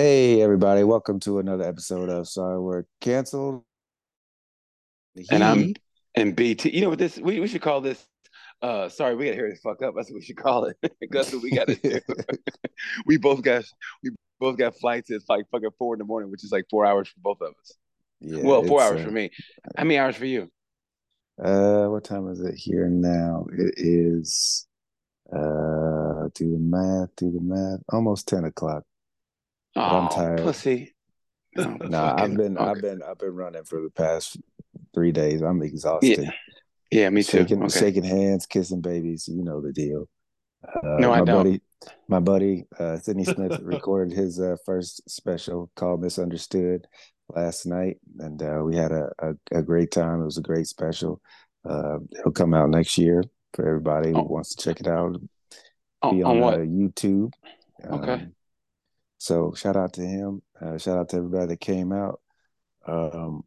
Hey everybody, welcome to another episode of Sorry We're Canceled. And I'm and BT. You know what this we, we should call this uh sorry, we gotta hear this fuck up. That's what we should call it. That's what we gotta do. we both got we both got flights. It's like fucking four in the morning, which is like four hours for both of us. Yeah, well, four hours uh, for me. How many hours for you? Uh what time is it here now? It is uh do the math, do the math, almost 10 o'clock. Oh, I'm tired. Pussy. No, nah, I've been okay. I've been I've been running for the past three days. I'm exhausted. Yeah, yeah me too. Shaking, okay. shaking hands, kissing babies. You know the deal. Uh, no, I don't. Buddy, my buddy uh, Sydney Smith recorded his uh, first special called "Misunderstood" last night, and uh, we had a, a, a, great time. It was a great special. Uh, it'll come out next year for everybody who oh. wants to check it out. Oh, Be on, on uh, YouTube. Um, okay. So shout out to him. Uh, shout out to everybody that came out. Um,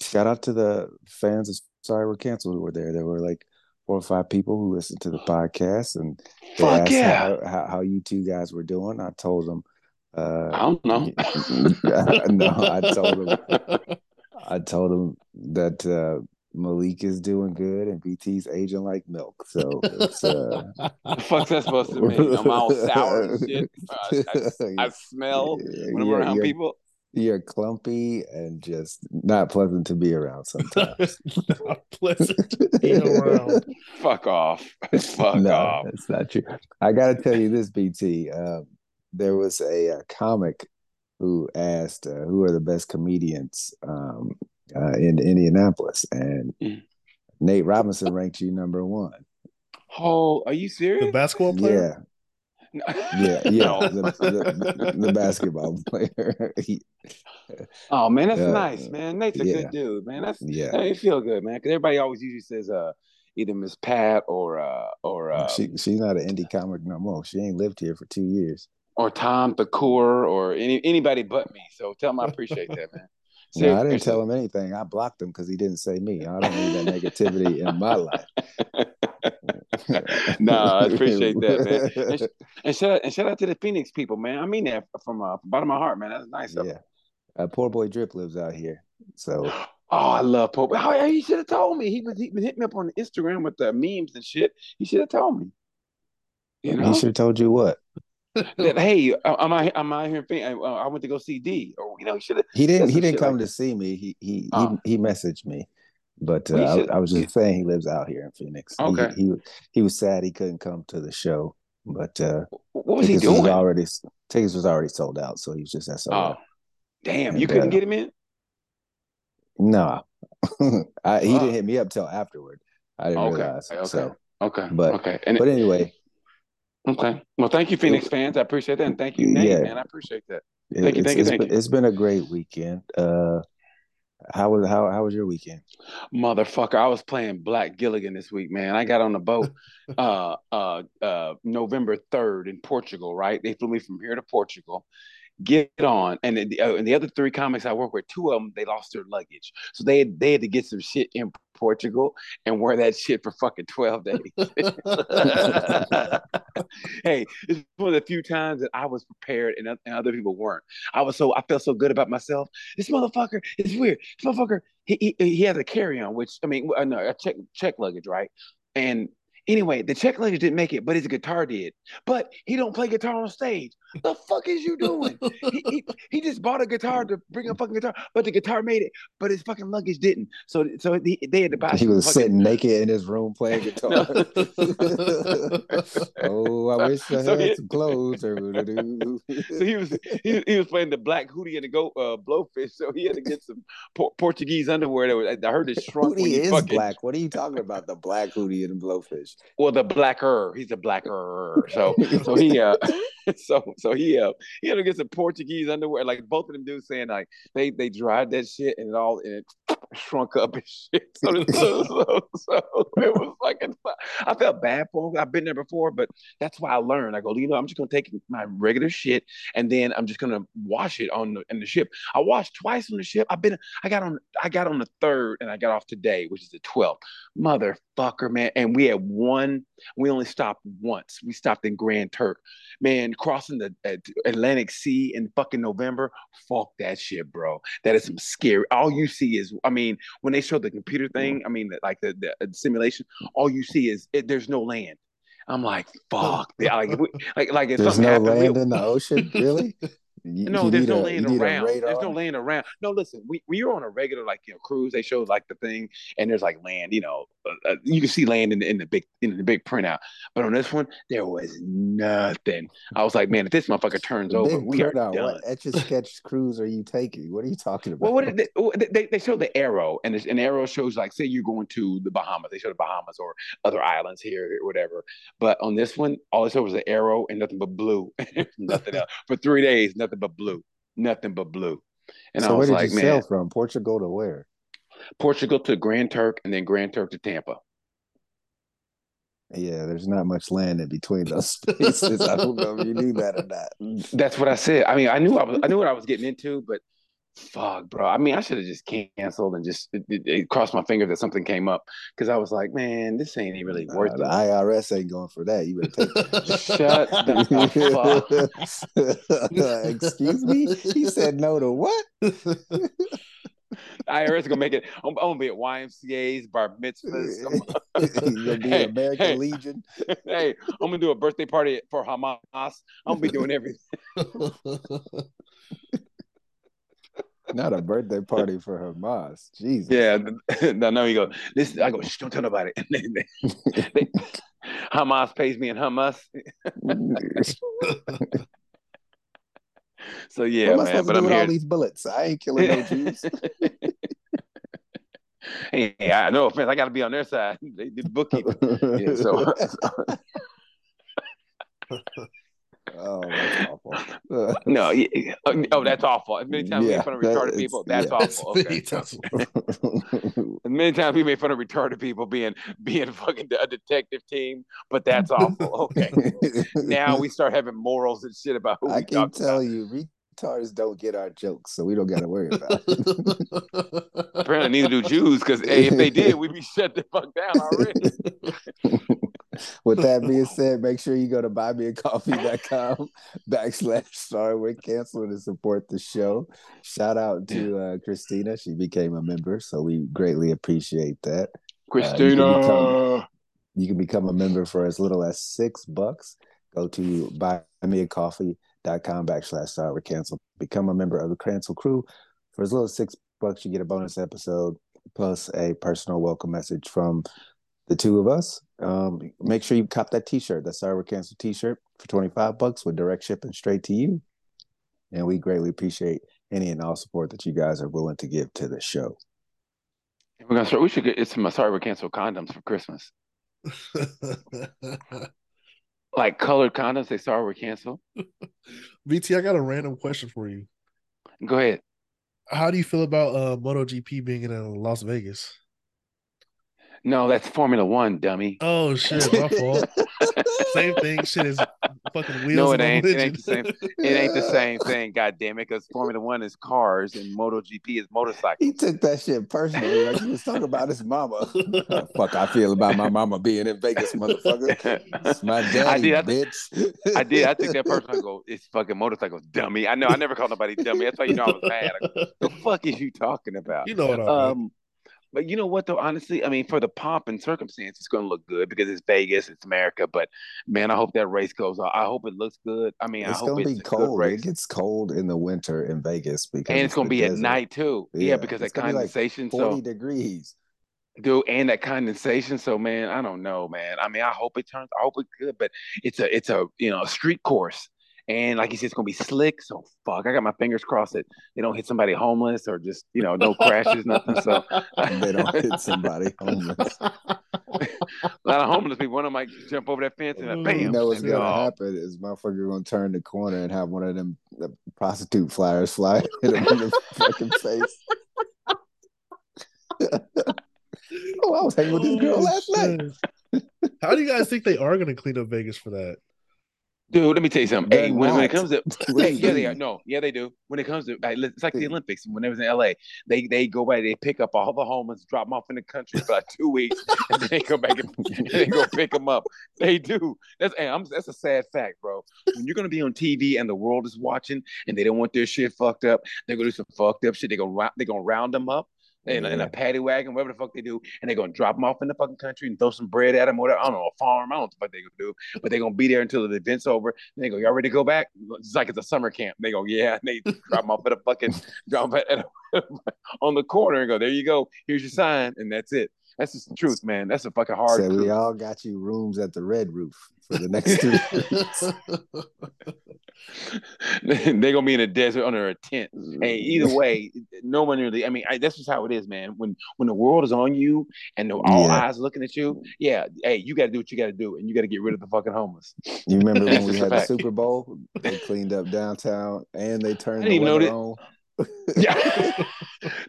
shout out to the fans of Sorry We're Canceled who were there. There were like four or five people who listened to the podcast and they Fuck asked yeah. how, how, how, you two guys were doing. I told them. Uh, I don't know. no, I told them. I told them that uh, Malik is doing good and BT's aging like milk. So it's uh the fuck's that supposed to mean? I'm all sour and shit. Uh, I, I, smell when I'm around people. You're clumpy and just not pleasant to be around sometimes. not pleasant to be around. Fuck off. Fuck no, off. That's not true. I gotta tell you this, BT. Uh, there was a, a, comic who asked uh, who are the best comedians um, uh, in Indianapolis, and mm. Nate Robinson ranked you number one. Oh, are you serious? The basketball player? Yeah. yeah, yeah, no. the, the, the, basketball player. he, oh man, that's uh, nice, man. Nate's a yeah. good dude, man. That's yeah, that made feel good, man. Because everybody always usually says, uh, either Miss Pat or uh, or uh, she she's not an indie comic no more. She ain't lived here for two years. Or Tom Thakur or any anybody but me. So tell him I appreciate that, man. No, I didn't tell him anything. I blocked him because he didn't say me. I don't need that negativity in my life. no, I appreciate that, man. And, and, shout out, and shout out to the Phoenix people, man. I mean that from uh, from bottom of my heart, man. That's nice. Yeah, uh, poor boy Drip lives out here, so. Oh, I love Pope. Oh, he should have told me. He was he hit me up on Instagram with the memes and shit. He should have told me. You know? He should have told you what that hey, am I am I here? Uh, I went to go see D. Or you know, he should He didn't. He didn't come like to see me. He he oh. he, he messaged me, but uh, I, I, was just saying he lives out here in Phoenix. Okay. He, he, he was sad he couldn't come to the show, but uh, what was he doing? Was already tickets was already sold out, so he was just that Oh, damn! And, you couldn't uh, get him in. No, I, he didn't hit me up till afterward. I didn't okay. realize. Okay. So, okay. But okay. And but anyway, Okay. Well, thank you, Phoenix fans. I appreciate that, and thank you, Nate. Yeah. Man, I appreciate that. Thank you, thank you, thank you. It's been a great weekend. Uh, how was how how was your weekend? Motherfucker, I was playing Black Gilligan this week, man. I got on the boat uh uh uh November 3rd in Portugal, right? They flew me from here to Portugal get on. And the, uh, and the other three comics I work with, two of them they lost their luggage, so they they had to get some shit in Portugal and wear that shit for fucking twelve days. hey, it's one of the few times that I was prepared and, and other people weren't. I was so I felt so good about myself. This motherfucker is weird. This motherfucker he he, he has a carry on, which I mean, uh, no, a check check luggage, right? And Anyway, the check luggage didn't make it, but his guitar did. But he don't play guitar on stage. The fuck is you doing? he, he, he, just bought a guitar to bring a fucking guitar, but the guitar made it, but his fucking luggage didn't. So so he, they had to buy. He was fucking... sitting naked in his room playing guitar. oh, I wish I so had he, some clothes. so he was he, he was playing the black hootie and the go uh, blowfish. So he had to get some por- Portuguese underwear. That was, I heard it shrunk. Hootie is fucking... black. What are you talking about? The black hootie and the blowfish. Well, the blacker. He's a blacker. So so he uh so so he uh he had to get some Portuguese underwear. Like both of them dudes saying like they they dried that shit and it all and it shrunk up and shit. So, so, so, so it was like I felt bad for him. I've been there before, but that's why I learned. I go, you know, I'm just gonna take my regular shit and then I'm just gonna wash it on the in the ship. I washed twice on the ship. I've been I got on I got on the third and I got off today, which is the 12th. Motherfucker, man. And we had one, we only stopped once. We stopped in Grand Turk. Man, crossing the uh, Atlantic Sea in fucking November. Fuck that shit, bro. That is some scary. All you see is, I mean, when they show the computer thing, I mean, like the, the, uh, the simulation, all you see is it, there's no land. I'm like, fuck. like, like, like if there's no land in the ocean, really? You, no, you there's no a, laying around. There's no laying around. No, listen, we, we were on a regular like you know cruise. They showed like the thing, and there's like land. You know, uh, uh, you can see land in the, in the big in the big printout. But on this one, there was nothing. I was like, man, if this motherfucker turns over, we are done. What etch a sketch cruise are you taking? What are you talking about? Well, what they, they, they show the arrow, and an arrow shows like say you're going to the Bahamas. They show the Bahamas or other islands here or whatever. But on this one, all they showed was the arrow and nothing but blue. nothing else for three days. Nothing but blue nothing but blue. And so I was where did like, you sail from? Portugal to where? Portugal to Grand Turk and then Grand Turk to Tampa. Yeah, there's not much land in between those spaces. I don't know if you knew that or not. That's what I said. I mean, I knew I was I knew what I was getting into, but fuck, bro. I mean, I should have just canceled and just it, it, it crossed my fingers that something came up because I was like, man, this ain't really worth uh, it. The IRS ain't going for that. You better take that. Shut the fuck. Excuse me. He said no to what? IRS is gonna make it. I'm, I'm, gonna be at YMCA's, bar mitzvahs. You'll be hey, American hey, Legion. Hey, I'm gonna do a birthday party for Hamas. I'm gonna be doing everything. Not a birthday party for Hamas. Jesus. Yeah. No, no, you go. This I go, Shh, don't tell nobody. Hamas pays me in Hamas. so yeah, what man. But I'm here. all these bullets. I ain't killing no Jews. hey, I know offense. I got to be on their side. They did bookkeeping. yeah, so awful. No, yeah. Uh, oh, that's awful. As many times yeah, we make fun of retarded people, that's yeah. awful. Okay. As many times we make fun of retarded people being being fucking a detective team, but that's awful. Okay. now we start having morals and shit about who I can tell about. you, retards don't get our jokes, so we don't got to worry about it. Apparently, neither do Jews, because hey, if they did, we'd be shut the fuck down already. With that being said, make sure you go to buymeacoffee.com backslash sorry we're canceling to support the show. Shout out to uh, Christina. She became a member, so we greatly appreciate that. Christina. Uh, you, can become, you, can become, a member for as little as six bucks. Go to buymeacoffee.com backslash sorry we're canceled. Become a member of the Cancel Crew. For as little as six bucks, you get a bonus episode plus a personal welcome message from the two of us. Um, make sure you cop that T-shirt, that Cyber We're T-shirt for twenty five bucks with direct shipping straight to you. And we greatly appreciate any and all support that you guys are willing to give to the show. We're gonna start. We should get some Sorry We're condoms for Christmas. like colored condoms. They sorry we're canceled. BT, I got a random question for you. Go ahead. How do you feel about uh MotoGP being in uh, Las Vegas? No, that's Formula One, dummy. Oh shit, my fault. same thing. Shit is fucking wheels. No, it ain't. It ain't the same. It ain't the same thing. God damn it! Because Formula One is cars and MotoGP is motorcycles. He took that shit personally. Like he was talking about his mama. oh, fuck, I feel about my mama being in Vegas, motherfucker. It's my daddy, I did, I bitch. I did. I took that personally. I go, it's fucking motorcycles, dummy. I know. I never called nobody dummy. That's why you know I was mad. Go, the fuck is you talking about? You know what I um, but you know what though, honestly, I mean, for the pomp and circumstance, it's going to look good because it's Vegas, it's America. But man, I hope that race goes on. I hope it looks good. I mean, it's I hope gonna be cold. It gets cold in the winter in Vegas because and it's, going to be desert. at night too. Yeah, yeah because that condensation. Like Forty so, degrees. Dude, and that condensation. So man, I don't know, man. I mean, I hope it turns. I hope it's good, but it's a it's a you know a street course. And like he said, it's gonna be slick. So fuck, I got my fingers crossed that they don't hit somebody homeless or just you know no crashes, nothing. So they don't hit somebody homeless. a lot of homeless people. One of them might jump over that fence and uh, mm. like, bam. You know what's gonna oh. happen is motherfucker gonna turn the corner and have one of them the prostitute flyers fly hit him in the fucking face. Oh, I was hanging with this girl oh, last night. How do you guys think they are going to clean up Vegas for that? Dude, let me tell you something. Hey, when, when, it comes to hey, yeah, they are. No, yeah, they do. When it comes to it's like the Olympics. When it was in LA, they they go by, they pick up all the homeless, drop them off in the country for like two weeks, and then they go back and, and they go pick them up. They do. That's I'm, that's a sad fact, bro. When you're gonna be on TV and the world is watching and they don't want their shit fucked up, they're gonna do some fucked up shit. They gonna they gonna round them up in, yeah. in, a paddy wagon, whatever the fuck they do, and they're gonna drop them off in the fucking country and throw some bread at them, or whatever. I don't know, a farm. I don't know what the fuck they gonna do, but they're gonna be there until the event's over. And they go, "Y'all ready to go back?" It's like it's a summer camp. They go, "Yeah," and they drop them off at a fucking drop at a, on the corner and go, "There you go. Here's your sign," and that's it. That's just the truth, man. That's a fucking hard. We all got you rooms at the Red Roof for the next three. They're gonna be in a desert under a tent. Hey, either way, no one really. I mean, I, that's just how it is, man. When when the world is on you and the, all yeah. eyes looking at you, yeah, hey, you got to do what you got to do, and you got to get rid of the fucking homeless. You remember when we had the Super Bowl? They cleaned up downtown and they turned the weather on. yeah,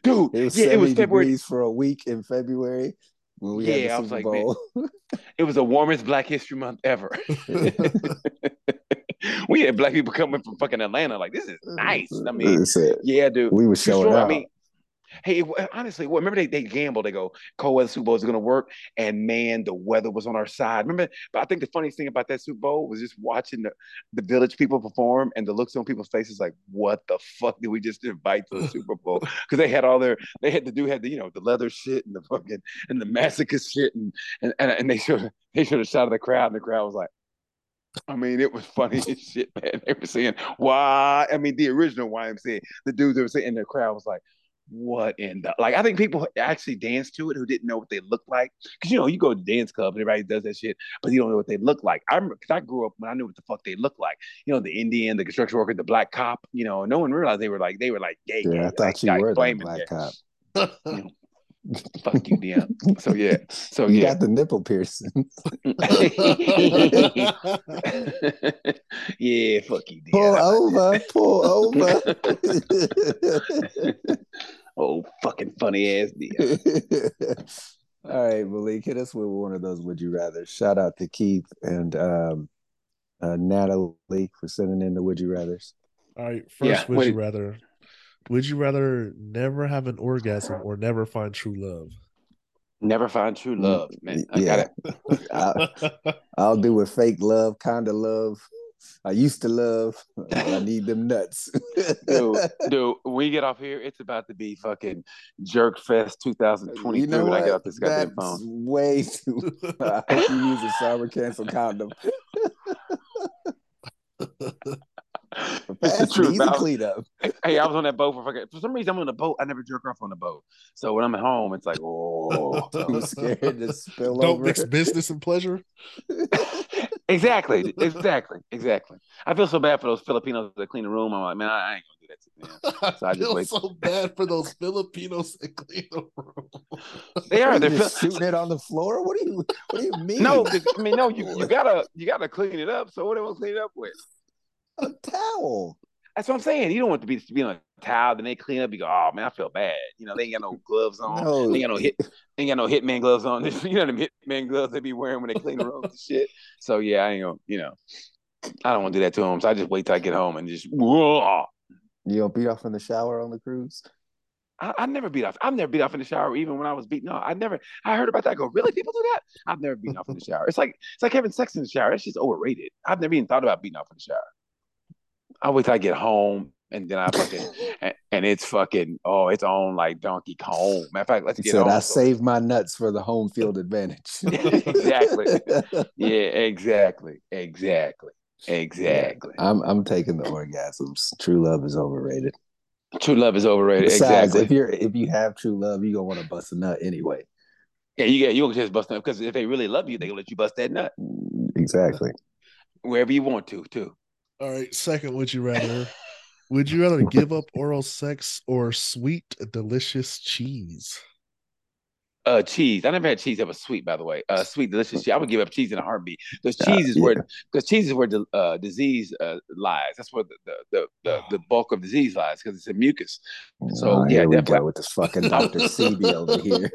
dude. It was yeah, it was February for a week in February when we yeah, had the Super I was like. Man, it was the warmest Black History Month ever. we had black people coming from fucking Atlanta. Like this is nice. I mean, yeah, dude. We were showing sure, out. I mean, hey, eh, honestly, well, remember they they gamble. They go cold weather Super Bowl is going to work, and man, the weather was on our side. Remember, but I think the funniest thing about that Super Bowl was just watching the the village people perform and the looks on people's faces, like, what the fuck did we just invite to the Super Bowl? Because they had all their they had to do had the you know the leather shit and the fucking and the massacre shit and and and, and they should they should have shot at the crowd and the crowd was like. I mean, it was funny as shit, man. They were saying, why? I mean, the original YMCA, the dudes that were saying, in the crowd was like, what in the like I think people actually dance to it who didn't know what they looked like. Because you know you go to dance club and everybody does that shit but you don't know what they look like. I remember because I grew up when I knew what the fuck they looked like. You know the Indian the construction worker the black cop you know no one realized they were like they were like gay yeah gay, I thought like, you were the black cop. You know, fuck you, Dion. So yeah, so you yeah, got the nipple piercing. yeah, fuck you, Dion. Pull over, pull over. oh, fucking funny ass Dion. All right, Malik, hit us with one of those. Would you rather? Shout out to Keith and um, uh, Natalie for sending in the Would You Rather's. All right, first yeah, Would You Rather would you rather never have an orgasm or never find true love? Never find true mm, love, man. I yeah. I'll, I'll do a fake love, kind of love. I used to love. I need them nuts. dude, dude, we get off here, it's about to be fucking Jerk Fest 2023 you know when I get off this goddamn That's phone. Way too. I hope you use a shower cancel condom. It's the truth. I clean. Hey, I was on that boat for fucking. For some reason, I'm on the boat. I never jerk off on the boat. So when I'm at home, it's like, oh, I'm scared to spill Don't over. mix business and pleasure. exactly, exactly, exactly. I feel so bad for those Filipinos that clean the room. I'm like, man, I, I ain't gonna do that to them. So I, I feel wait. so bad for those Filipinos that clean the room. They are. They're just shooting it on the floor. What do you? What do you mean? No, I mean, no. You, you gotta you gotta clean it up. So what do I clean it up with? A towel. That's what I'm saying. You don't want to be to be on a towel, then they clean up. You go, oh man, I feel bad. You know, they ain't got no gloves on. No. They ain't got no hit. They ain't got no hitman gloves on. you know them hitman gloves they be wearing when they clean the rooms and shit. So yeah, I ain't gonna. You know, I don't want to do that to them. So I just wait till I get home and just. Whoa. You don't beat off in the shower on the cruise. I, I, never beat off. I've never beat off in the shower, even when I was beating off. I never. I heard about that. I go, really? People do that? I've never beaten off in the shower. It's like it's like having sex in the shower. It's just overrated. I've never even thought about beating off in the shower. I wait till I get home and then I fucking and, and, it's fucking oh it's on like Donkey Kong. Matter of fact, let's get said, I so. save my nuts for the home field advantage. exactly. Yeah, exactly. Exactly. Exactly. Yeah, I'm I'm taking the orgasms. True love is overrated. True love is overrated. Besides, exactly. If you're if you have true love, you're gonna want to bust a nut anyway. Yeah, you get you gonna just bust nut because if they really love you, they gonna let you bust that nut. Exactly. Wherever you want to, too. All right. Second, would you rather? would you rather give up oral sex or sweet, delicious cheese? Uh, cheese. I never had cheese that was sweet, by the way. Uh, sweet, delicious cheese. I would give up cheese in a heartbeat. Because cheese is where, because cheese is where the uh, disease uh, lies. That's where the the the, the, bulk of disease lies because it's in mucus. So oh, yeah, go with this fucking Doctor Sebi over here.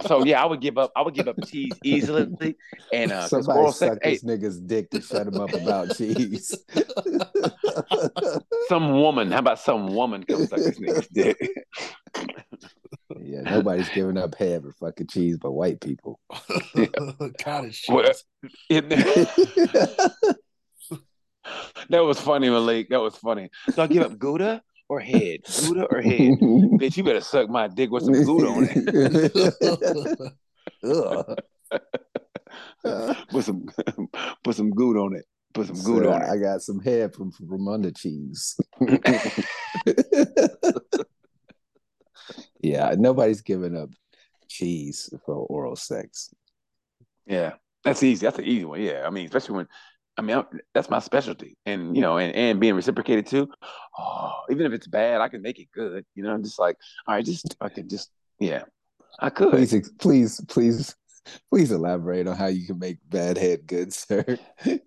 so yeah, I would give up. I would give up cheese easily. And uh, somebody suck this hey, nigga's dick to shut him up about cheese. some woman. How about some woman comes suck this nigga's dick? Yeah, nobody's giving up head for fucking cheese but white people. Cottage cheese. that was funny, Malik. That was funny. So I give up Gouda or head? Gouda or head? Bitch, you better suck my dick with some Gouda on it. put some put some Gouda on it. Put some Gouda so on it. I got some head from from under cheese. Yeah, nobody's giving up cheese for oral sex. Yeah, that's easy. That's an easy one. Yeah, I mean, especially when, I mean, I'm, that's my specialty, and you know, and and being reciprocated too. Oh, even if it's bad, I can make it good. You know, I'm just like, all right, just I can just, yeah, I could. Please, please, please, please elaborate on how you can make bad head good, sir.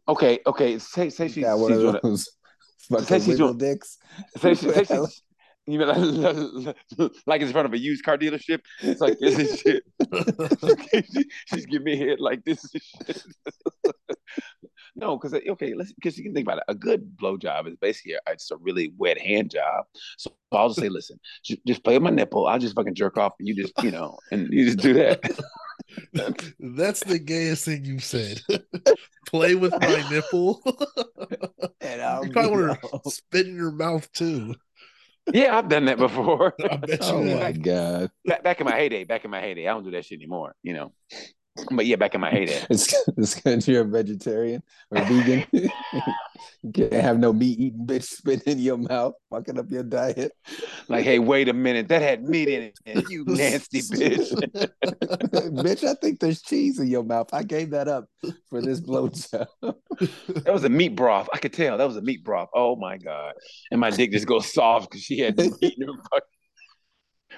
Okay, okay. Say say she's, one of those. Say she's doing dicks. Say, she, say she's, you know, like, it's in front of a used car dealership. It's like this is shit. She's giving me a head like this is shit. no, because uh, okay, let's because you can think about it. A good blow job is basically a, it's a really wet hand job. So I'll just say, listen, just, just play with my nipple. I'll just fucking jerk off, and you just you know, and you just do that. That's the gayest thing you've said. play with my nipple. and I'll you probably want to spit in your mouth too. Yeah, I've done that before. I bet you. oh my god! Back, back in my heyday, back in my heyday, I don't do that shit anymore. You know. But yeah, back in my heyday. It's it's because you're a vegetarian or vegan. you can't have no meat eating bitch spit in your mouth, fucking up your diet. Like, hey, wait a minute, that had meat in it, and you nasty bitch. bitch, I think there's cheese in your mouth. I gave that up for this blowjob. that was a meat broth. I could tell that was a meat broth. Oh my god! And my dick just goes soft because she had meat in her.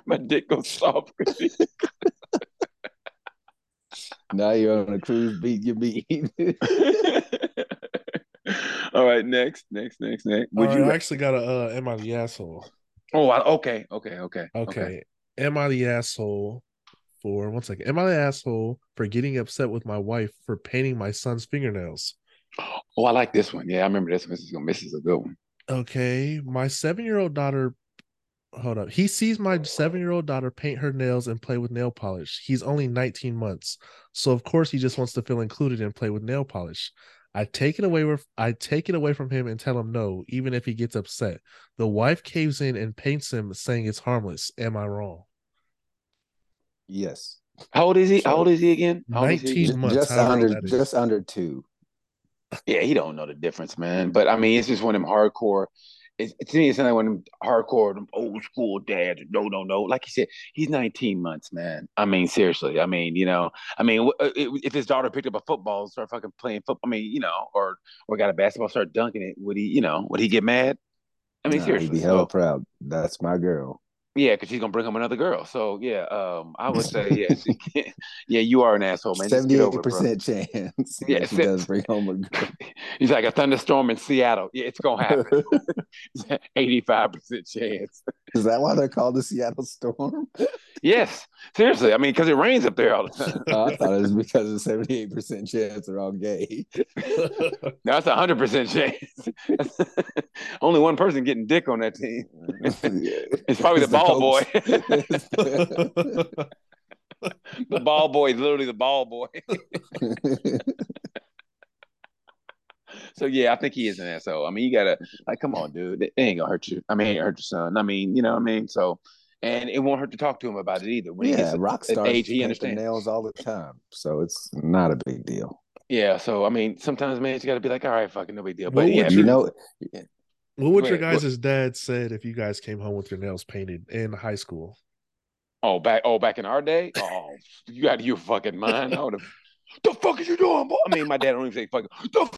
My dick goes soft because she. Now you're on a cruise beat your meat. All right, next, next, next, next. Would uh, you I actually got a uh, am I the asshole? Oh, okay, okay, okay, okay. Okay. Am I the asshole for one second? Am I the asshole for getting upset with my wife for painting my son's fingernails? Oh, I like this one. Yeah, I remember this one. This is, this is a good one. Okay. My seven year old daughter hold up. He sees my seven year old daughter paint her nails and play with nail polish. He's only 19 months. So of course he just wants to feel included and play with nail polish. I take it away with I take it away from him and tell him no, even if he gets upset. The wife caves in and paints him, saying it's harmless. Am I wrong? Yes. How old is he? How old is he again? How 19 he? months. Just under just under two. Yeah, he don't know the difference, man. But I mean, it's just one of them hardcore it's, to me, it's not like one of them hardcore, them old school dad. No, no, no. Like you said, he's 19 months, man. I mean, seriously. I mean, you know, I mean, uh, if his daughter picked up a football and started fucking playing football, I mean, you know, or or got a basketball, start dunking it, would he, you know, would he get mad? I mean, nah, seriously. He'd be hella so, proud. That's my girl. Yeah, because she's gonna bring home another girl. So yeah, um, I would say yes. yeah, you are an asshole, man. Seventy-eight percent chance. Yeah, she does bring home a girl. He's like a thunderstorm in Seattle. Yeah, it's gonna happen. Eighty-five percent chance. Is that why they're called the Seattle Storm? yes, seriously. I mean, because it rains up there all the time. oh, I thought it was because of seventy-eight percent chance they're all gay. no, that's a hundred percent chance. Only one person getting dick on that team. it's probably the ball boy. the ball boy is literally the ball boy. so yeah, I think he is an asshole. I mean, you gotta like, come on, dude. It ain't gonna hurt you. I mean, it ain't hurt your son. I mean, you know what I mean? So and it won't hurt to talk to him about it either. When yeah, he gets rock stars age, he understands nails all the time, so it's not a big deal. Yeah, so I mean, sometimes man, you got to be like, all right, fucking no big deal. But yeah, you know, what would your guys' dad said if you guys came home with your nails painted in high school? Oh, back oh back in our day? Oh, you out of your fucking mind. I would have the fuck is you doing, boy? I mean, my dad don't even say fucking the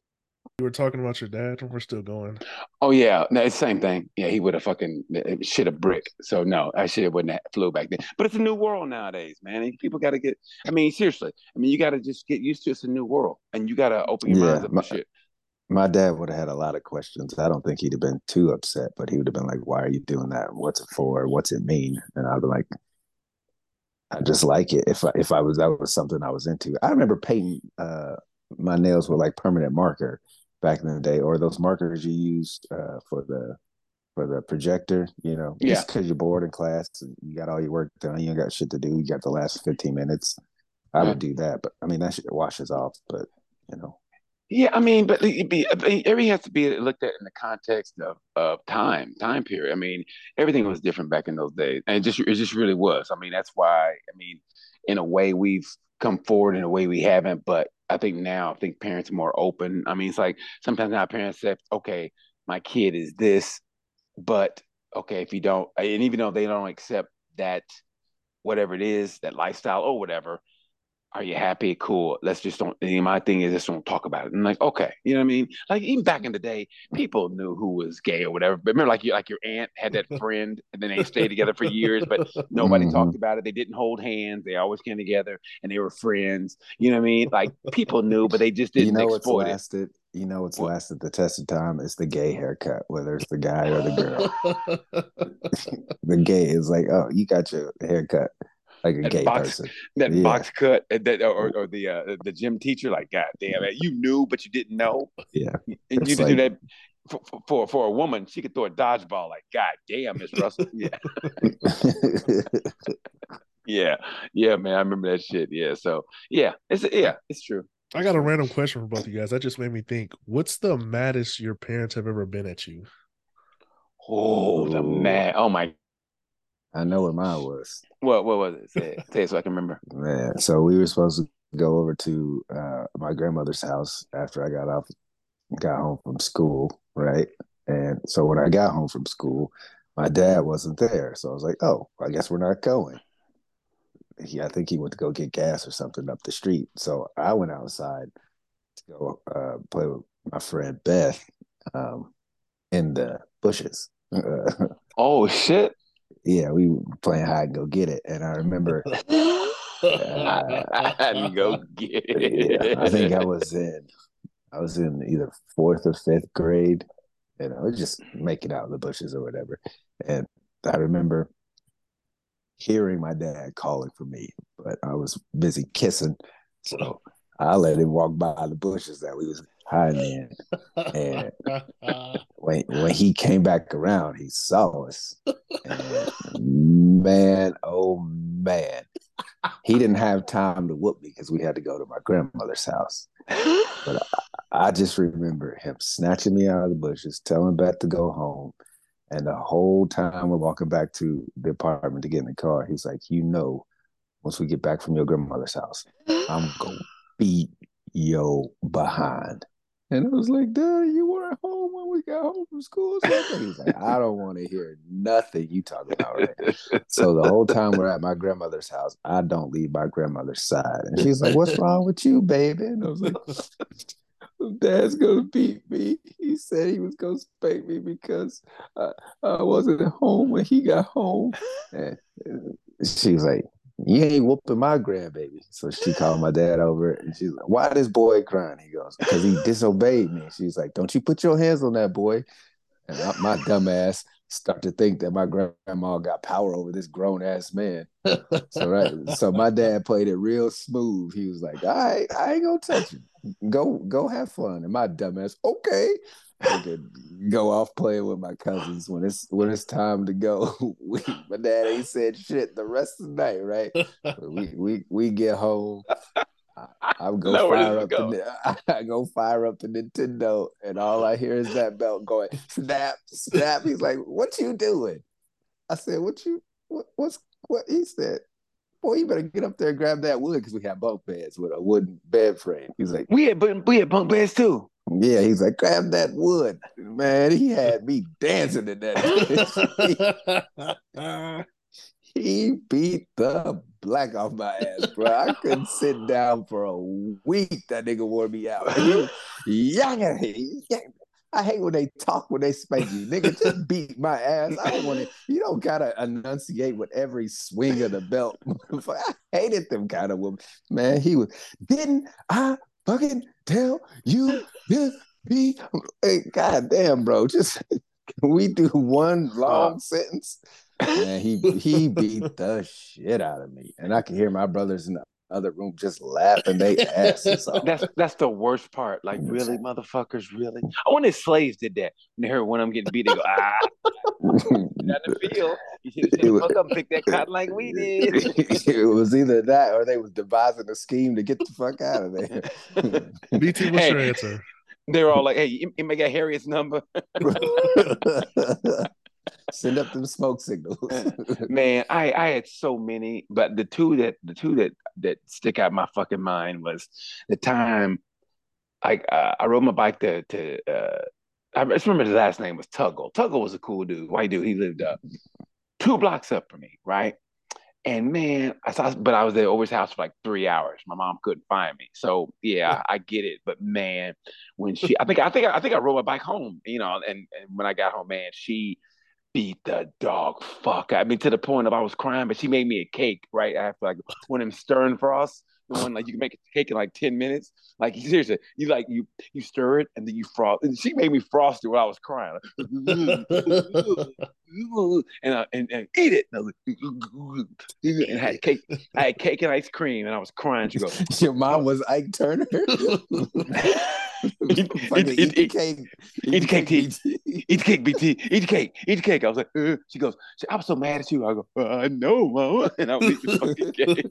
You were talking about your dad. When we're still going. Oh yeah, no, it's the same thing. Yeah, he would have fucking uh, shit a brick. So no, I should have wouldn't have flew back then. But it's a new world nowadays, man. And people got to get. I mean, seriously. I mean, you got to just get used to it's a new world, and you got to open your yeah, minds up my, shit. My dad would have had a lot of questions. I don't think he'd have been too upset, but he would have been like, "Why are you doing that? What's it for? What's it mean?" And I'd be like, I just like it. If I, if I was that was something I was into. I remember painting uh, my nails with like permanent marker back in the day, or those markers you use uh, for the for the projector. You know, yeah. just because you're bored in class, and you got all your work done, you ain't got shit to do. You got the last fifteen minutes. I would do that, but I mean that shit washes off. But you know, yeah, I mean, but it be, uh, everything has to be looked at in the context of, of time, time period. I mean, everything was different back in those days, and it just it just really was. I mean, that's why. I mean, in a way, we've come forward in a way we haven't, but I think now I think parents are more open. I mean, it's like sometimes now parents say, "Okay, my kid is this," but okay, if you don't, and even though they don't accept that, whatever it is, that lifestyle or whatever, are you happy? Cool. Let's just don't. My thing is, just don't talk about it. And like, okay, you know what I mean? Like even back in the day, people knew who was gay or whatever. But remember, like you, like your aunt had that friend, and then they stayed together for years, but nobody mm-hmm. talked about it. They didn't hold hands. They always came together, and they were friends. You know what I mean? Like people knew, but they just didn't you know exploit lasted, it. You know what's what? lasted the test of time is the gay haircut, whether it's the guy or the girl. the gay is like, oh, you got your haircut like a that gay box, person. That yeah. box cut, uh, that or, or the uh, the gym teacher, like God damn it, you knew but you didn't know. Yeah, and it's you like, do that for, for for a woman. She could throw a dodgeball. Like God damn, Miss Russell. Yeah. yeah, yeah, man. I remember that shit. Yeah, so yeah, it's yeah, it's true. I got a random question for both of you guys. That just made me think. What's the maddest your parents have ever been at you? Oh, the mad! Oh my I know what mine was. What what was it? Say it, say it so I can remember. Man, so we were supposed to go over to uh, my grandmother's house after I got off, got home from school, right? And so when I got home from school, my dad wasn't there, so I was like, "Oh, I guess we're not going." He, I think he went to go get gas or something up the street. So I went outside to go uh, play with my friend Beth um, in the bushes. oh shit! Yeah, we were playing hide and go get it, and I remember. Uh, go get it. Yeah, I think I was in, I was in either fourth or fifth grade, and I was just making out in the bushes or whatever. And I remember hearing my dad calling for me, but I was busy kissing, so I let him walk by the bushes that we was in. And when when he came back around, he saw us. And man, oh man. He didn't have time to whoop me because we had to go to my grandmother's house. But I, I, just remember him snatching me out of the bushes, telling Beth to go home. And the whole time we're walking back to the apartment to get in the car, he's like, You know, once we get back from your grandmother's house, I'm going to beat yo behind. And I was like, Dad, you weren't home when we got home from school. He's like, I don't want to hear nothing you talking about right So the whole time we're at my grandmother's house, I don't leave my grandmother's side. And she's like, What's wrong with you, baby? And I was like, Dad's gonna beat me. He said he was gonna spank me because I, I wasn't at home when he got home. And she's like, you ain't whooping my grandbaby. So she called my dad over and she's like, why this boy crying? He goes, because he disobeyed me. She's like, don't you put your hands on that boy. And I, my dumb ass start to think that my grandma got power over this grown ass man. so right, so my dad played it real smooth. He was like, "All right, I ain't gonna touch you. Go, go have fun." And my dumb ass, okay go off playing with my cousins when it's when it's time to go. We, my dad ain't said shit the rest of the night, right? we we we get home. I, I go no, fire up go? the I go fire up the Nintendo, and all I hear is that belt going snap snap. He's like, "What you doing?" I said, "What you what, what's what?" He said, boy, you better get up there and grab that wood because we have bunk beds with a wooden bed frame. He's like, we had we had bunk beds too. Yeah, he's like, grab that wood. Man, he had me dancing in that. he beat the black off my ass, bro. I couldn't sit down for a week. That nigga wore me out. yeah, I hate when they talk when they spank you. Nigga just beat my ass. I don't want to. You don't gotta enunciate with every swing of the belt. I hated them kind of women. Man, he was. Didn't I fucking tell you this? Be hey, God damn, bro. Just can we do one long sentence? Man, he he beat the shit out of me, and I can hear my brothers in the other room just laughing they asses off. That's that's the worst part. Like, really, motherfuckers, really? I wonder if slaves did that. When they heard one of them getting beat, they go, ah, got the feel. You should have fuck up pick that cotton like we did. it was either that or they was devising a scheme to get the fuck out of there. BT, what's hey, your answer? They're all like, "Hey, you, you may get Harriet's number." Send up them smoke signals. Man, I I had so many, but the two that the two that that stick out my fucking mind was the time I uh, I rode my bike to to uh, I just remember his last name was Tuggle. Tuggle was a cool dude, white dude. He lived up two blocks up from me, right? And man, I saw, but I was at over his house for like three hours. My mom couldn't find me, so yeah, I get it. But man, when she, I think, I think, I think I rode my bike home, you know, and, and when I got home, man, she beat the dog fuck. I mean, to the point of I was crying, but she made me a cake right after like one of them Stir 'n Frost the one like you can make a cake in like 10 minutes. Like seriously, you like you you stir it and then you frost. And she made me frost it while I was crying. and, uh, and and eat it. And, like, and I had cake. I had cake and ice cream, and I was crying. She goes, "Your mom was Ike Turner." eat, eat, eat, eat, cake. Eat cake, T. Eat cake, BT. Eat the cake. Eat the cake. I was like, uh. she goes, I'm so mad at you. I go, uh, I know, mama. And I eat the fucking cake.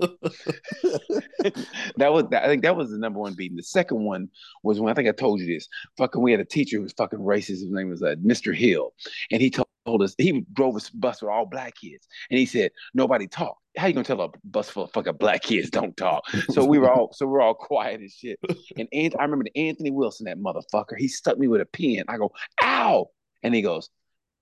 that was, I think that was the number one beating. The second one was when I think I told you this. Fucking, we had a teacher who was fucking racist. His name was uh, Mr. Hill, and he told told us he drove a bus with all black kids, and he said nobody talked. How you gonna tell a bus full of fucking black kids don't talk? So we were all so we are all quiet and shit. And, and I remember Anthony Wilson, that motherfucker. He stuck me with a pin. I go, ow, and he goes,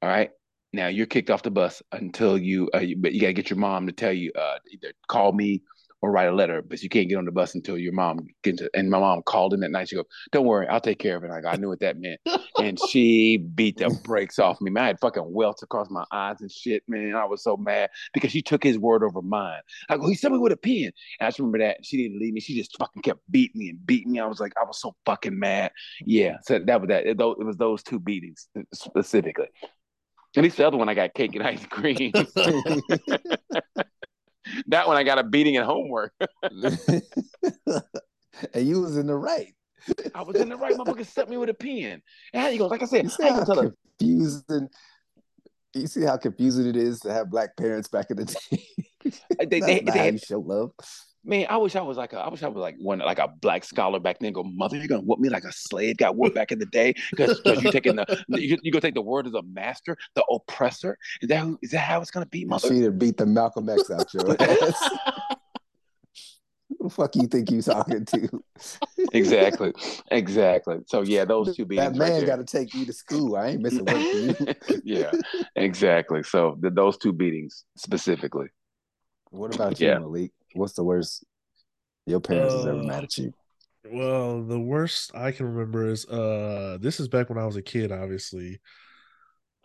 all right. Now you're kicked off the bus until you, uh, you but you gotta get your mom to tell you uh, either call me or write a letter, but you can't get on the bus until your mom gets. And my mom called in that night. She goes, "Don't worry, I'll take care of it." I go, "I knew what that meant," and she beat the brakes off me. Man, I had fucking welts across my eyes and shit. Man, I was so mad because she took his word over mine. I go, "He said me with a pen," and I just remember that. she didn't leave me. She just fucking kept beating me and beating me. I was like, I was so fucking mad. Yeah, so that was that. It, it was those two beatings uh, specifically. At least the other one, I got cake and ice cream. that one I got a beating at homework. and you was in the right. I was in the right. Motherfucker set me with a pen. And how you go? Like I said, you see how confusing. You see how confusing it is to have black parents back in the day. they, they, they had, show love. Man, I wish I was like a, I wish I was like one like a black scholar back then. Go, mother, you're gonna whoop me like a slave got whooped back in the day because you taking the you, you gonna take the word of the master, the oppressor. Is that who, is that how it's gonna be, mother? She done beat the Malcolm X out your ass. Who the fuck you think you talking to? exactly, exactly. So yeah, those two beatings. That man right got to take you to school. I ain't missing work for you. yeah, exactly. So the, those two beatings specifically. What about you, yeah. Malik? What's the worst your parents uh, has ever mad at you? Well, the worst I can remember is uh this is back when I was a kid, obviously.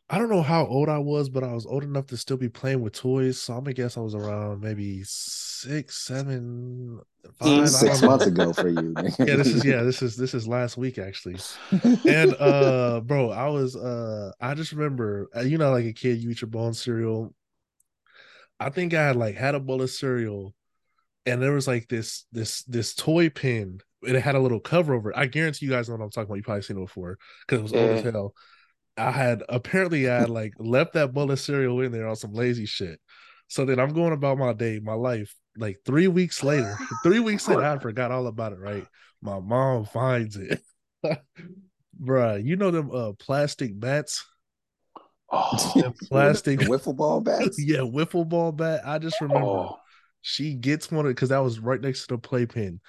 I don't know how old I was, but I was old enough to still be playing with toys. So I'm gonna guess I was around maybe six, seven, five. Six months ago for you. yeah, this is yeah, this is this is last week actually. And uh bro, I was uh I just remember uh, you know like a kid you eat your bone cereal. I think I had like had a bowl of cereal and there was like this this this toy pin and it had a little cover over it. I guarantee you guys know what I'm talking about. You probably seen it before because it was old as hell. I had apparently I had like left that bowl of cereal in there on some lazy shit. So then I'm going about my day, my life. Like three weeks later, three weeks later, I forgot all about it. Right, my mom finds it, bruh. You know them uh plastic bats. Oh, plastic wiffle ball bats. yeah, wiffle ball bat. I just remember. Oh she gets one because that was right next to the playpen.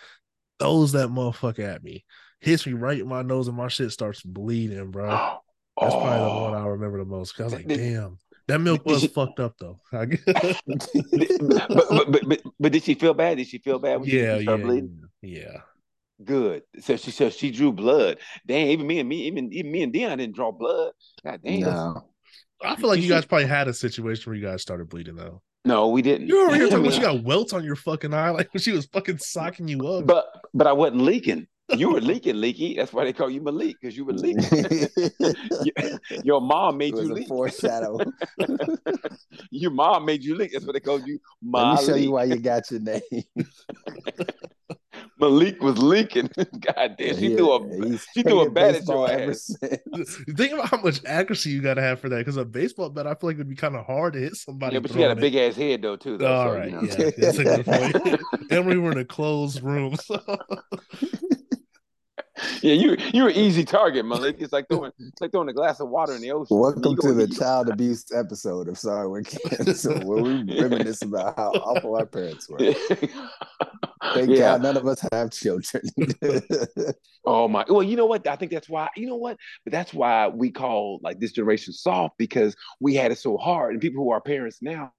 Throws that motherfucker at me, hits me right in my nose, and my shit starts bleeding, bro. That's oh. probably the one oh. I remember the most. Cause I was like, damn. That milk was she, fucked up though. but, but, but, but, but did she feel bad? Did she feel bad when yeah, she yeah, bleeding? Yeah. Good. So she so she drew blood. Damn, even me and me, even, even me and Dion didn't draw blood. God damn. No. I feel like you guys probably had a situation where you guys started bleeding though. No, we didn't. You were here talking about you got welts on your fucking eye, like when she was fucking socking you up. But but I wasn't leaking. You were leaking, leaky. That's why they call you Malik because you were leaking. your mom made you leak. Foreshadow. your mom made you leak. That's what they called you. Malik. Let me show you why you got your name. Malik was leaking. God damn, she yeah, threw a she threw a bat at your ass. Think about how much accuracy you got to have for that. Because a baseball bat, I feel like it would be kind of hard to hit somebody. Yeah, but she had a big ass head though too. Though, All so, right, you know. yeah, that's a good point. and we were in a closed room. So. yeah, you you're an easy target, Malik. It's like throwing it's like throwing a glass of water in the ocean. Welcome to the child abuse episode of Sorry We're Kids, where we reminisce about how awful our parents were. Thank yeah. God none of us have children. oh my! Well, you know what? I think that's why. You know what? But that's why we call like this generation soft because we had it so hard, and people who are parents now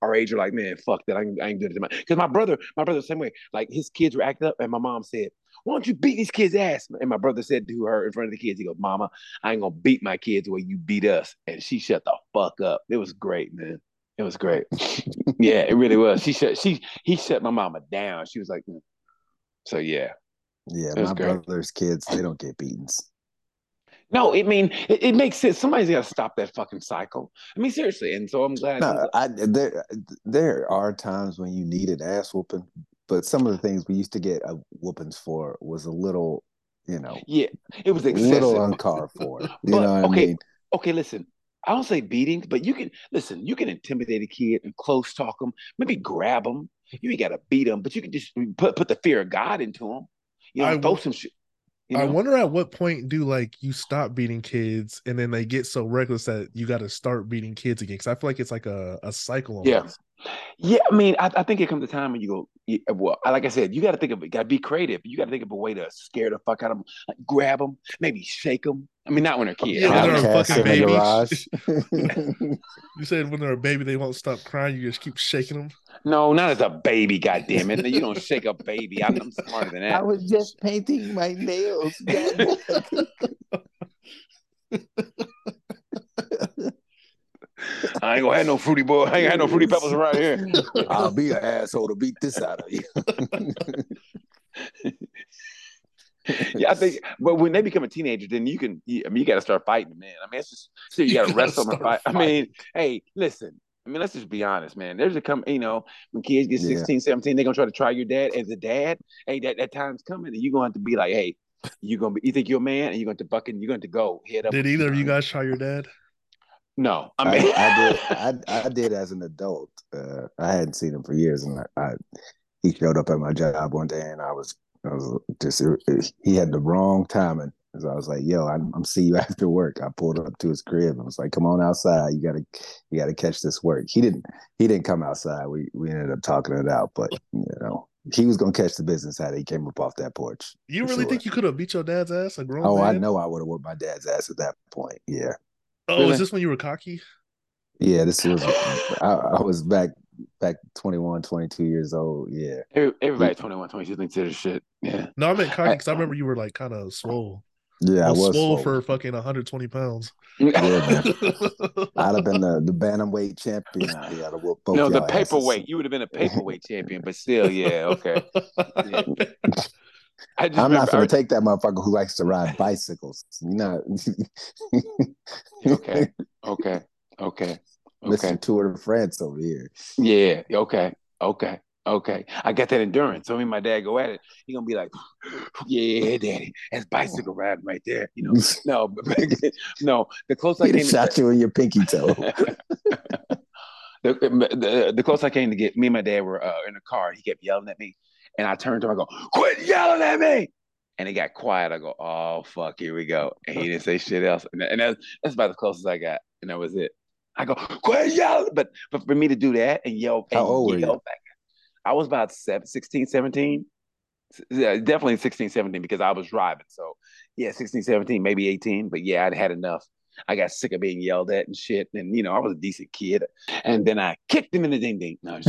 our age are like, man, fuck that. I ain't, I ain't good at it. Because my brother, my brother the same way. Like his kids were acting up, and my mom said, why don't you beat these kids' ass? And my brother said to her in front of the kids, he goes, Mama, I ain't gonna beat my kids the way you beat us. And she shut the fuck up. It was great, man. It was great. yeah, it really was. She shut she he shut my mama down. She was like, mm. so yeah. Yeah, my great. brother's kids, they don't get beatings. No, I mean it, it, makes sense. Somebody's got to stop that fucking cycle. I mean, seriously. And so I'm glad. No, I, there there are times when you need an ass whooping, but some of the things we used to get a whoopings for was a little, you know, yeah, it was excessive. A little uncalled for. You but, know okay, I mean? okay, listen. I don't say beatings, but you can listen. You can intimidate a kid and close talk them, maybe grab them. You ain't got to beat them, but you can just put put the fear of God into them. You know, I throw some shit. You know? I wonder at what point do like you stop beating kids and then they get so reckless that you got to start beating kids again? Because I feel like it's like a, a cycle. Almost. Yeah, yeah, I mean, I, I think it comes a time when you go, yeah, well, like I said, you got to think of it, got to be creative. You got to think of a way to scare the fuck out of them, like grab them, maybe shake them. I mean, not when they're kids. Yeah, when they're fucking babies. you said when they're a baby, they won't stop crying. You just keep shaking them. No, not as a baby. God damn it! You don't shake a baby. I'm, I'm smarter than that. I was just painting my nails. I ain't gonna have no fruity boy. I ain't had no fruity pebbles around here. I'll be an asshole to beat this out of you. yeah, I think, but when they become a teenager, then you can. I mean, you got to start fighting, man. I mean, it's just so you, you got to wrestle and fight. I mean, hey, listen. I mean, let's just be honest, man. There's a come, you know, when kids get 16, yeah. 17, they're gonna try to try your dad as a dad. Hey, that, that time's coming, and you're gonna have to be like, hey, you gonna be you think you're a man and you're going to buck and you're going to go head up. Did either of you guys try your dad? No, I mean, I, I did. I, I did as an adult. Uh, I hadn't seen him for years, and I, I, he showed up at my job one day, and I was, I was just, he had the wrong timing. So I was like, "Yo, I'm, I'm see you after work." I pulled up to his crib I was like, "Come on outside. You gotta, you gotta catch this work." He didn't, he didn't come outside. We we ended up talking it out, but you know, he was gonna catch the business how he came up off that porch. You really sure. think you could have beat your dad's ass? A grown oh, man? I know I would have whooped my dad's ass at that point. Yeah. Oh, really? is this when you were cocky? Yeah, this was I, I, was back back 21, 22 years old. Yeah. Everybody 21, 22 thinks they're shit. Yeah. No, I meant cocky because I, I, remember you were like kind of swole. Yeah, I was, swole, swole, for fucking 120 pounds. Yeah. I'd have been the, the bantamweight champion out here. no, the paperweight. Asses. You would have been a paperweight champion, but still, yeah, okay. Yeah. I am not going to take that motherfucker who likes to ride bicycles. You know. okay. Okay. Okay. Okay. Tour de France over here. Yeah. Okay. Okay. Okay. I got that endurance. So me and my dad go at it. He gonna be like, "Yeah, daddy, that's bicycle riding right there." You know. no, no. The close I came, shot to, you in your pinky toe. the, the, the closer I came to get me and my dad were uh, in a car. He kept yelling at me. And I turned to him, I go, quit yelling at me. And he got quiet. I go, oh, fuck, here we go. And he didn't say shit else. And, and that's, that's about as close as I got. And that was it. I go, quit yelling. But, but for me to do that and yell, How and old you? Back, I was about seven, 16, 17. Yeah, definitely 16, 17 because I was driving. So yeah, 16, 17, maybe 18. But yeah, I'd had enough. I got sick of being yelled at and shit. And you know, I was a decent kid. And then I kicked him in the ding ding. No,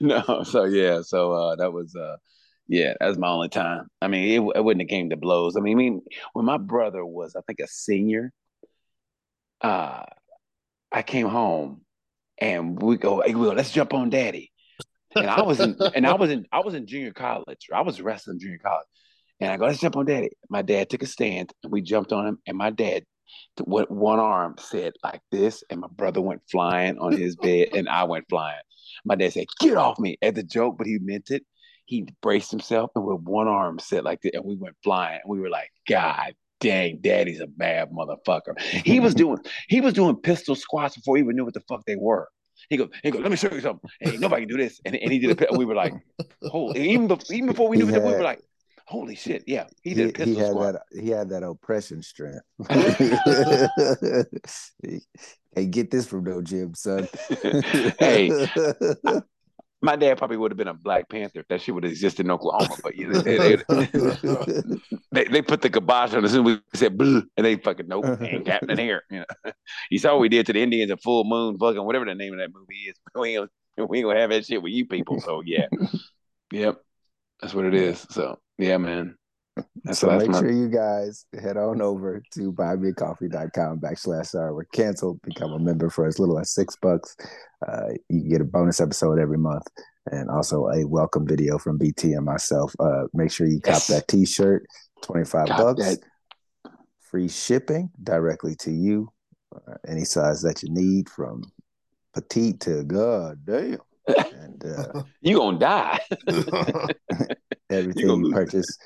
no. So yeah, so uh, that was uh, yeah, that was my only time. I mean, it, it wouldn't have came to blows. I mean, I mean, when my brother was, I think, a senior, uh, I came home and we go, hey, Will, let's jump on daddy. And I was in, and I was in, I was in junior college. I was wrestling junior college. And I go, let's jump on daddy. My dad took a stand and we jumped on him. And my dad, with one arm, said like this. And my brother went flying on his bed and I went flying. My dad said, get off me as a joke, but he meant it. He braced himself and with one arm said like that. And we went flying. And we were like, God dang, daddy's a bad motherfucker. He was doing, he was doing pistol squats before he even knew what the fuck they were. He goes, he goes, let me show you something. Hey, nobody can do this. And, and he did. And we were like, holy, even, before, even before we knew it, we were like, holy shit, yeah, he did he, he had squat. that he had that oppression strength. hey, get this from no gym, son. hey, my dad probably would have been a Black Panther if that shit would have existed in Oklahoma. But they, they, they, they, put the kibosh on soon as we said blue, and they fucking nope, ain't happening here. You know, you saw what we did to the Indians at Full Moon, fucking whatever the name of that movie is. We ain't, we ain't gonna have that shit with you people. So yeah, yep, that's what it is. So yeah, man. That's so make my... sure you guys head on over to buymeacoffee.com backslash R. We're canceled. Become a member for as little as six bucks. Uh, you get a bonus episode every month and also a welcome video from BT and myself. Uh, make sure you yes. cop that t-shirt, 25 cop bucks. That. Free shipping directly to you. Uh, any size that you need from petite to god damn. And uh, you gonna die. everything you, you purchase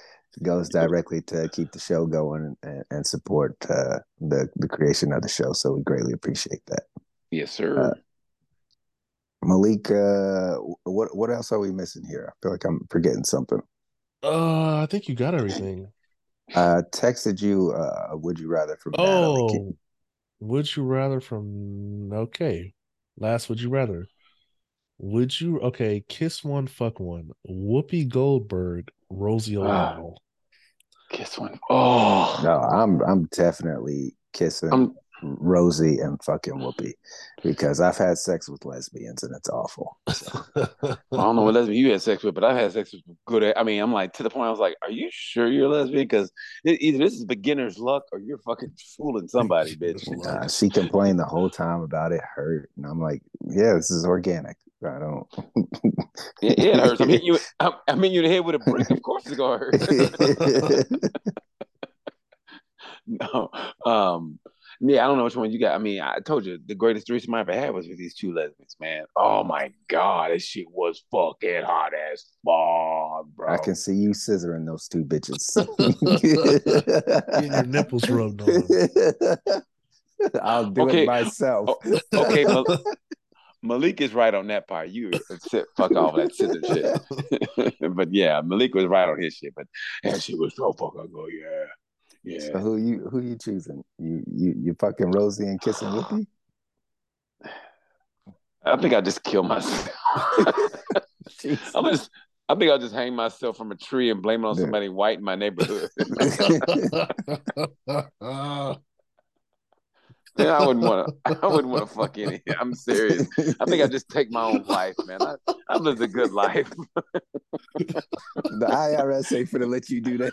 goes directly to keep the show going and, and support uh, the the creation of the show. So we greatly appreciate that. Yes, sir. Uh, Malik, uh, what what else are we missing here? I feel like I'm forgetting something. Uh, I think you got everything. Uh, texted you. Uh, would you rather from? Oh, Natalie. would you rather from? Okay, last. Would you rather? Would you okay? Kiss one, fuck one. Whoopi Goldberg, Rosie ah, O'Donnell. Kiss one. Oh no, I'm I'm definitely kissing I'm, Rosie and fucking Whoopi because I've had sex with lesbians and it's awful. So. I don't know what lesbian you had sex with, but I've had sex with good. I mean, I'm like to the point I was like, "Are you sure you're a lesbian?" Because either this is beginner's luck or you're fucking fooling somebody, bitch. Nah, she complained the whole time about it hurt, and I'm like, "Yeah, this is organic." I don't. yeah, it hurts. I mean, you. I, I mean, you in the head with a brick. Of course, it's gonna hurt. no. Um. Yeah, I don't know which one you got. I mean, I told you the greatest threesome I ever had was with these two lesbians, man. Oh my god, this shit was fucking hot as fuck, bro. I can see you scissoring those two bitches. Getting your nipples rubbed on. I'll do okay. it myself. Okay, Malik is right on that part. You sit, fuck off that scissor shit. but yeah, Malik was right on his shit. But that shit was so fucking good. Yeah, yeah. So who you who you choosing? You you you fucking Rosie and kissing Whoopi? I think I just kill myself. I'm just. I think I'll just hang myself from a tree and blame it on somebody white in my neighborhood. Yeah, I wouldn't want to. I wouldn't want to fuck any. I'm serious. I think I just take my own life, man. I, I lived a good life. the IRS ain't for to let you do that.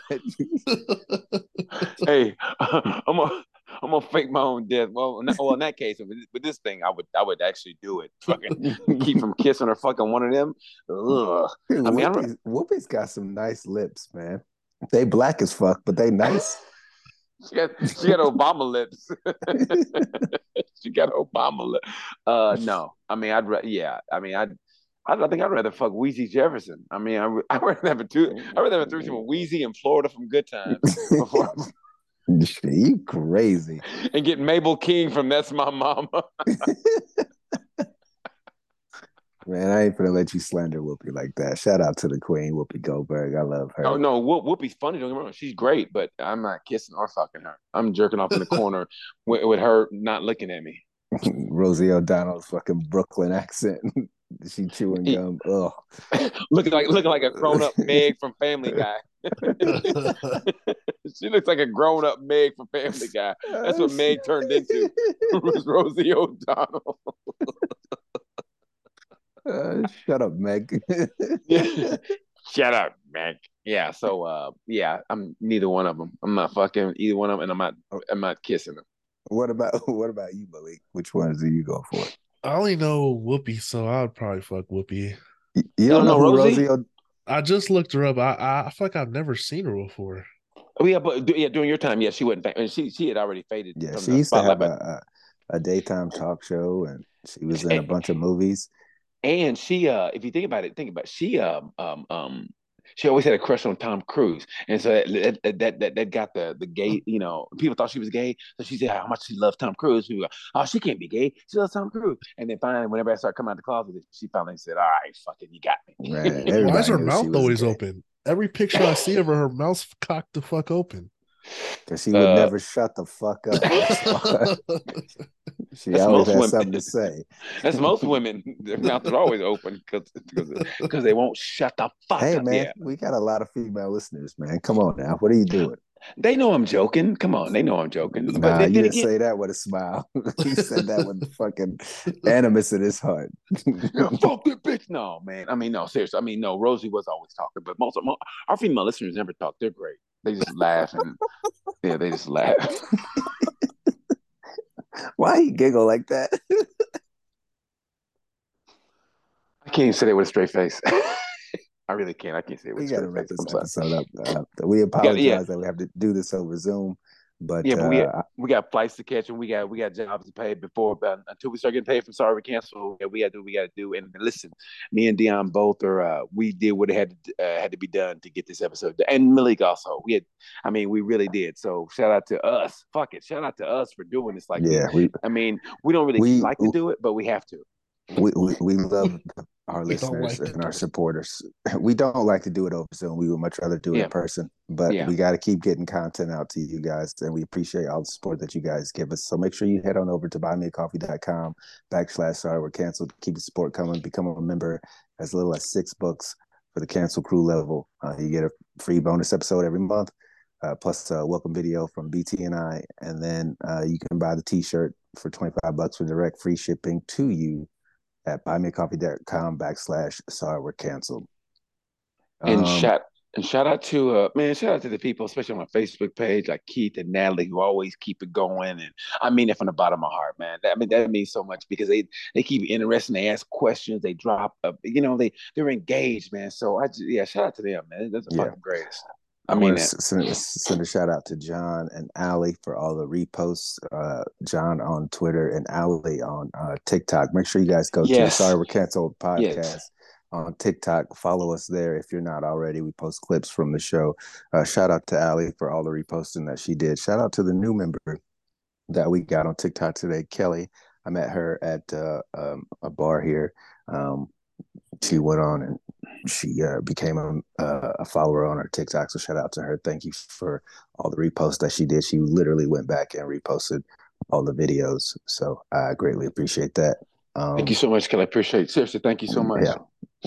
hey, I'm gonna I'm gonna fake my own death. Well, well, in that case, with this thing, I would I would actually do it. Fucking keep from kissing or fucking one of them. Ugh. I mean, Whoopi's, Whoopi's got some nice lips, man. They black as fuck, but they nice she got she got Obama lips. she got Obama lips. Uh, no, I mean, I'd yeah, I mean, I'd. I, I think I'd rather fuck Weezy Jefferson. I mean, I I'd rather have a two. I'd rather have a threesome with Weezy in Florida from Good Times before. you crazy. And get Mabel King from That's My Mama. Man, I ain't gonna let you slander Whoopi like that. Shout out to the queen, Whoopi Goldberg. I love her. Oh no, Whoopi's funny. Don't get me wrong, she's great, but I'm not kissing or fucking her. I'm jerking off in the corner with, with her not looking at me. Rosie O'Donnell's fucking Brooklyn accent. she chewing gum. Ugh. looking like looking like a grown up Meg from Family Guy. she looks like a grown up Meg from Family Guy. That's what Meg turned into. was Rosie O'Donnell. Uh, shut up, Meg. Shut up, Meg. Yeah. So, uh, yeah, I'm neither one of them. I'm not fucking either one of them, and I'm not. I'm not kissing them. What about what about you, Malik? Which ones do you go for? I only know Whoopi, so I would probably fuck Whoopi. You, you don't, know, know Rosie? Rosie I just looked her up. I, I feel like I've never seen her before. Oh yeah, but yeah, during your time, yeah, she wasn't. And she she had already faded. Yeah, she used to have a, a, a daytime talk show, and she was in a bunch of movies. And she, uh, if you think about it, think about it, she, um, um, um, she always had a crush on Tom Cruise, and so that that that, that got the the gay. You know, people thought she was gay, so she said how much she loved Tom Cruise. People, go, oh, she can't be gay. She loves Tom Cruise. And then finally, whenever I started coming out the closet, she finally said, "All right, fucking, you got me." Right. Why is her mouth always gay. open? Every picture I see of her, her mouth's cocked the fuck open. Because she would uh, never shut the fuck up. she always has women. something to say. That's most women. Their mouths are always open because they won't shut the fuck hey, up. Hey man, we got a lot of female listeners, man. Come on now. What are you doing? They know I'm joking. Come on, they know I'm joking. Nah, but you didn't say that with a smile. he said that with the fucking animus in his heart. Fuck that bitch. No, man. I mean, no, seriously. I mean, no. Rosie was always talking, but most of our female listeners never talk. They're great. They just laugh and yeah, they just laugh. Why you giggle like that? I can't even say that with a straight face. I really can't. I can't say it with we a straight face. This episode up, uh, we apologize yeah, yeah. that we have to do this over Zoom. But yeah, but uh, we got, we got flights to catch and we got we got jobs to pay before but until we start getting paid from sorry we cancel. Yeah, we got to do what we got to do. And listen, me and Dion both are uh, we did what had to, uh, had to be done to get this episode. And Malik also. We had, I mean, we really did. So shout out to us. Fuck it, shout out to us for doing this. Like, yeah, we, I mean, we don't really we, like to do it, but we have to. We we, we love our we listeners like and our supporters. We don't like to do it over Zoom. We would much rather do it yeah. in person, but yeah. we got to keep getting content out to you guys, and we appreciate all the support that you guys give us. So make sure you head on over to buymeacoffee.com backslash sorry we're canceled. Keep the support coming. Become a member as little as six bucks for the cancel crew level. Uh, you get a free bonus episode every month. Uh, plus a welcome video from BT and I, and then uh, you can buy the T-shirt for twenty five bucks for direct free shipping to you at buymeacoffee.com backslash sorry we're canceled. And um, shout and shout out to uh man, shout out to the people, especially on my Facebook page, like Keith and Natalie, who always keep it going. And I mean it from the bottom of my heart, man. That, I mean that means so much because they they keep interesting, they ask questions, they drop, uh, you know, they they're engaged, man. So I just, yeah, shout out to them, man. That's the yeah. fucking greatest. I, I mean, send, send, a shout out to John and Ali for all the reposts. Uh, John on Twitter and Ali on uh, TikTok. Make sure you guys go yes. to Sorry We're Canceled podcast yes. on TikTok. Follow us there if you're not already. We post clips from the show. Uh, shout out to Ali for all the reposting that she did. Shout out to the new member that we got on TikTok today, Kelly. I met her at uh, um, a bar here. Um, she went on and she uh, became a, a, follower on our TikTok. So shout out to her. Thank you for all the reposts that she did. She literally went back and reposted all the videos. So I greatly appreciate that. Um, thank you so much, Kelly. I appreciate it. Seriously, thank you so much. Yeah.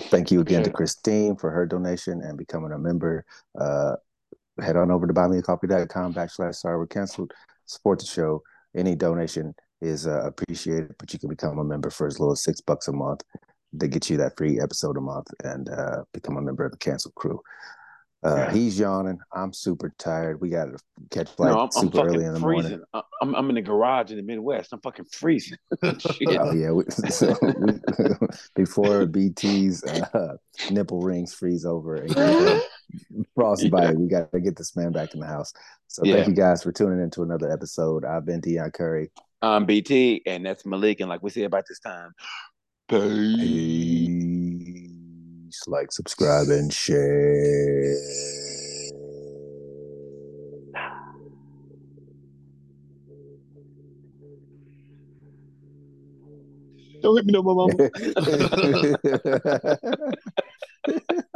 Thank you again to Christine for her donation and becoming a member. Uh, head on over to buymeacoffee.com backslash sorry we're canceled. Support the show. Any donation is uh, appreciated, but you can become a member for as little as six bucks a month they get you that free episode a month and uh, become a member of the cancel crew. Uh, yeah. He's yawning. I'm super tired. We got to catch flight no, I'm, super I'm early in the freezing. morning. I'm, I'm in the garage in the Midwest. I'm fucking freezing. oh yeah. We, so we, before BT's uh, nipple rings freeze over and frostbite, yeah. we got to get this man back in the house. So yeah. thank you guys for tuning in to another episode. I've been Dion Curry. I'm BT, and that's Malik. And like we said about this time, Peace. Like, subscribe, and share. Don't hit me no more, mama.